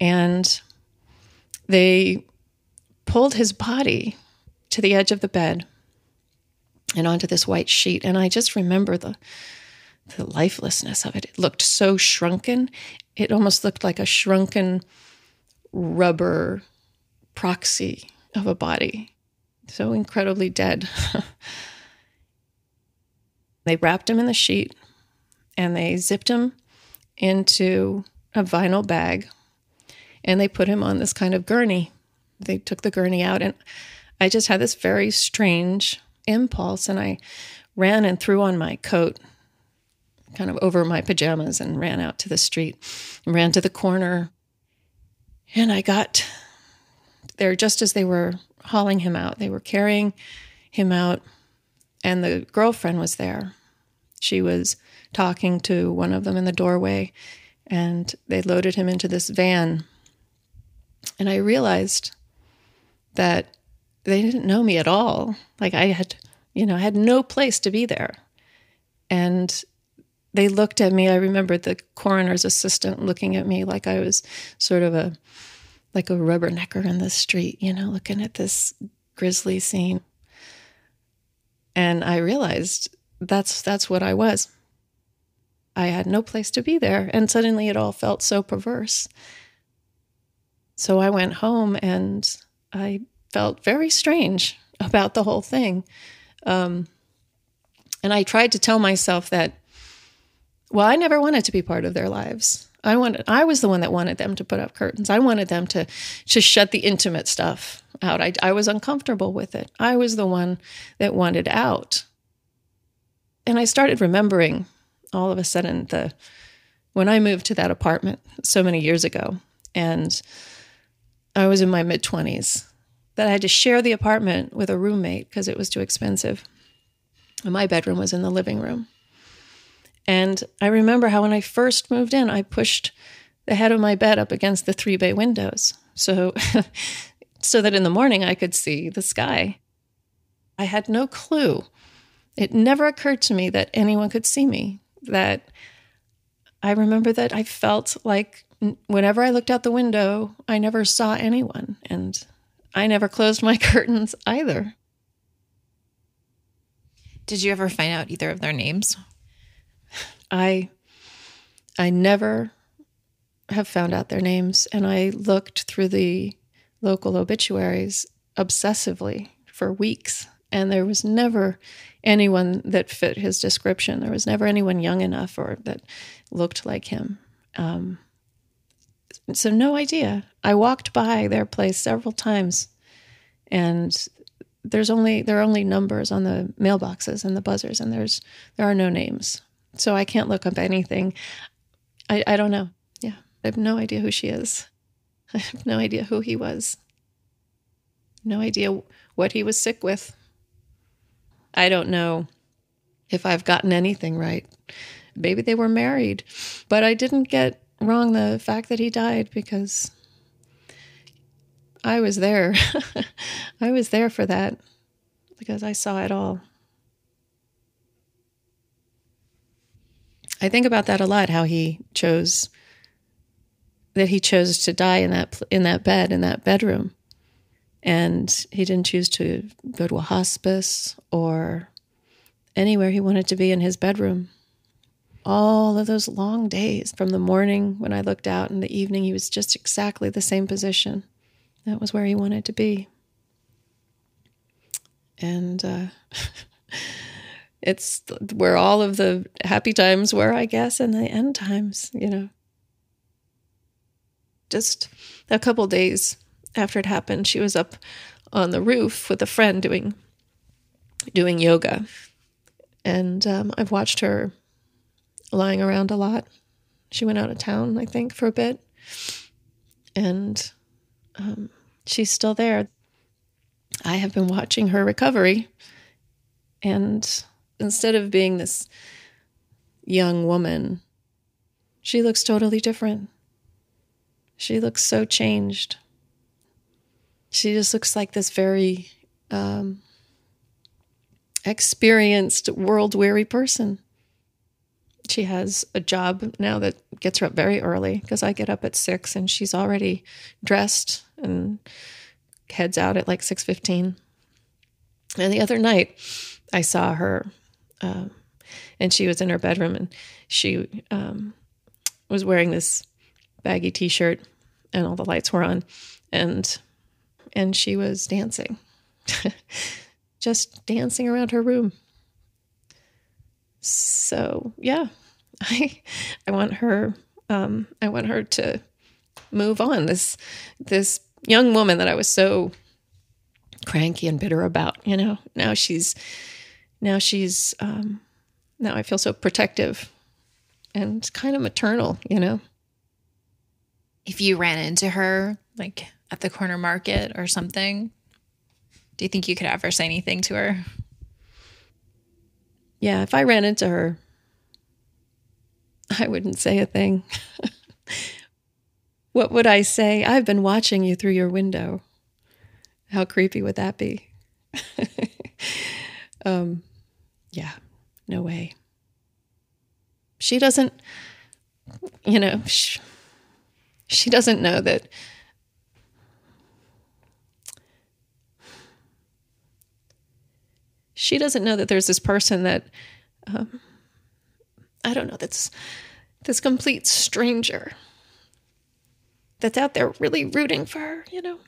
Speaker 20: and they pulled his body to the edge of the bed and onto this white sheet. And I just remember the the lifelessness of it. It looked so shrunken. It almost looked like a shrunken rubber proxy of a body. So incredibly dead. [laughs] they wrapped him in the sheet and they zipped him into a vinyl bag and they put him on this kind of gurney. They took the gurney out and I just had this very strange impulse and I ran and threw on my coat kind of over my pajamas and ran out to the street and ran to the corner and I got there just as they were hauling him out. They were carrying him out and the girlfriend was there. She was talking to one of them in the doorway and they loaded him into this van. And I realized that they didn't know me at all. Like I had, you know, I had no place to be there. And they looked at me. I remember the coroner's assistant looking at me like I was sort of a like a rubbernecker in the street, you know, looking at this grisly scene. And I realized that's that's what I was. I had no place to be there, and suddenly it all felt so perverse. So I went home and I felt very strange [laughs] about the whole thing. Um, and I tried to tell myself that, well, I never wanted to be part of their lives. I wanted, I was the one that wanted them to put up curtains. I wanted them to, to shut the intimate stuff out. I, I was uncomfortable with it. I was the one that wanted out. And I started remembering all of a sudden the, when I moved to that apartment so many years ago, and I was in my mid 20s, that I had to share the apartment with a roommate because it was too expensive. And my bedroom was in the living room. And I remember how when I first moved in, I pushed the head of my bed up against the three bay windows. So [laughs] so that in the morning I could see the sky. I had no clue. It never occurred to me that anyone could see me. That I remember that I felt like whenever I looked out the window, I never saw anyone. And I never closed my [laughs] curtains either.
Speaker 21: Did you ever find out either of their names?
Speaker 20: I I never have found out their names and I looked through the local obituaries obsessively for weeks and there was never anyone that fit his description. There was never anyone young enough or that looked like him. Um, so no idea. I walked by their place several times, and there's only there are only numbers on the mailboxes and the buzzers, and there's there are no names. So I can't look up anything. I I don't know. Yeah, I have no idea who she is. [laughs] I have no idea who he was. No idea what he was sick with. I don't know if I've gotten anything right. Maybe they were married, but I didn't get wrong the fact that he died because I was there. [laughs] I was there for that because I saw it all. I think about that a lot how he chose that he chose to die in that in that bed in that bedroom and he didn't choose to go to a hospice or anywhere he wanted to be in his bedroom all of those long days from the morning when I looked out in the evening, he was just exactly the same position. That was where he wanted to be. And uh, [laughs] it's where all of the happy times were, I guess, and the end times, you know. just a couple days after it happened, she was up on the roof with a friend doing doing yoga, and um, I've watched her lying around a lot. She went out of town, I think, for a bit, and um, she's still there. I have been watching her recovery, and instead of being this young woman, she looks totally different. She looks so changed. She just looks like this very um, experienced, world weary person. She has a job now that gets her up very early because I get up at six and she's already dressed and heads out at like six fifteen. And the other night, I saw her, um, and she was in her bedroom, and she um, was wearing this baggy T-shirt, and all the lights were on, and and she was dancing, [laughs] just dancing around her room. So yeah, [laughs] I I want her um, I want her to move on. This this young woman that I was so cranky and bitter about, you know, now she's now she's um, now I feel so protective and kind of maternal, you know.
Speaker 21: If you ran into her like at the corner market or something, do you think you could ever say anything to her?
Speaker 20: Yeah, if I ran into her, I wouldn't say a thing. [laughs] what would I say? I've been watching you through your window. How creepy would that be? [laughs] um, yeah, no way. She doesn't, you know, she, she doesn't know that. She doesn't know that there's this person that, um, I don't know, that's this complete stranger that's out there really rooting for her, you know?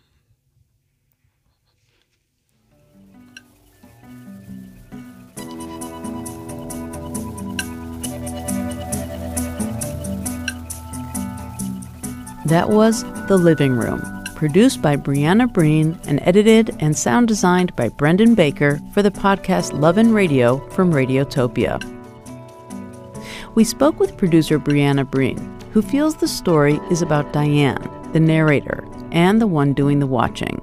Speaker 1: That was The Living Room, produced by Briana Breen and edited and sound designed by Brendan Baker for the podcast Love and Radio from Radiotopia. We spoke with producer Briana Breen, who feels the story is about Diane, the narrator, and the one doing the watching.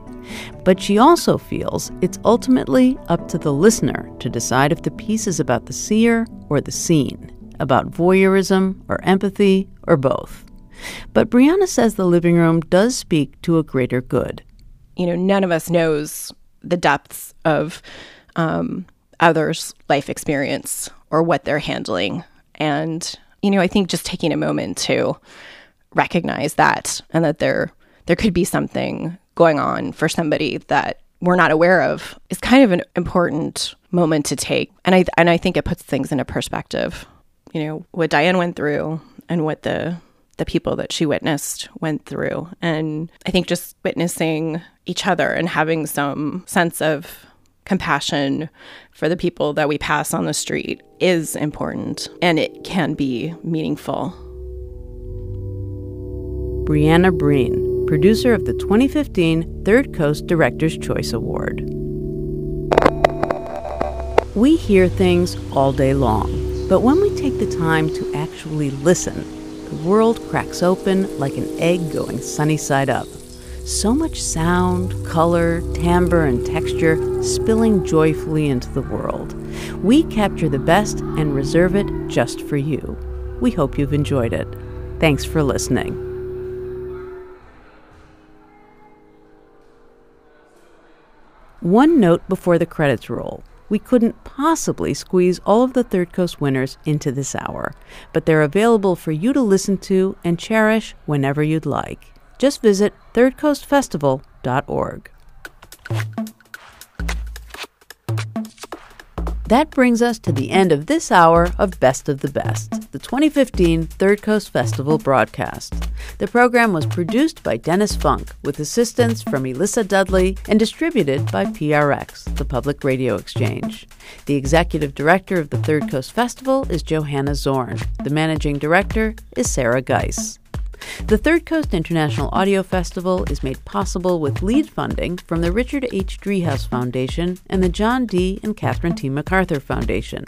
Speaker 1: But she also feels it's ultimately up to the listener to decide if the piece is about the seer or the seen, about voyeurism or empathy or both. But Briana says the living room does speak to a greater good.
Speaker 7: You know, none of us knows the depths of um, others' life experience or what they're handling. And, you know, I think just taking a moment to recognize that and that there there could be something going on for somebody that we're not aware of is kind of an important moment to take. And I and I think it puts things into perspective. You know, what Diane went through and what the the people that she witnessed went through. And I think just witnessing each other and having some sense of compassion for the people that we pass on the street is important and it can be meaningful.
Speaker 1: Briana Breen, producer of the 2015 Third Coast Director's Choice Award. We hear things all day long, but when we take the time to actually listen, the world cracks open like an egg going sunny side up. So much sound, color, timbre, and texture spilling joyfully into the world. We capture the best and reserve it just for you. We hope you've enjoyed it. Thanks for listening. One note before the credits roll. We couldn't possibly squeeze all of the Third Coast winners into this hour, but they're available for you to listen to and cherish whenever you'd like. Just visit thirdcoastfestival.org. That brings us to the end of this hour of Best of the Best, the 2015 Third Coast Festival broadcast. The program was produced by Dennis Funk with assistance from Elissa Dudley and distributed by PRX, the Public Radio Exchange. The executive director of the Third Coast Festival is Johanna Zorn. The managing director is Sarah Geiss. The Third Coast International Audio Festival is made possible with lead funding from the Richard H. Driehaus Foundation and the John D. and Catherine T. MacArthur Foundation.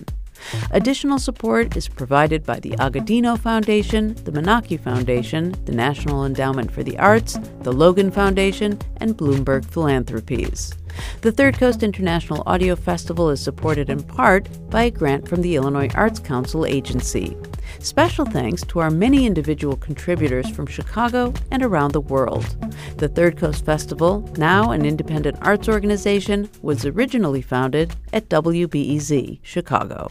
Speaker 1: Additional support is provided by the Agudino Foundation, the Menaki Foundation, the National Endowment for the Arts, the Logan Foundation, and Bloomberg Philanthropies. The Third Coast International Audio Festival is supported in part by a grant from the Illinois Arts Council Agency. Special thanks to our many individual contributors from Chicago and around the world. The Third Coast Festival, now an independent arts organization, was originally founded at WBEZ, Chicago.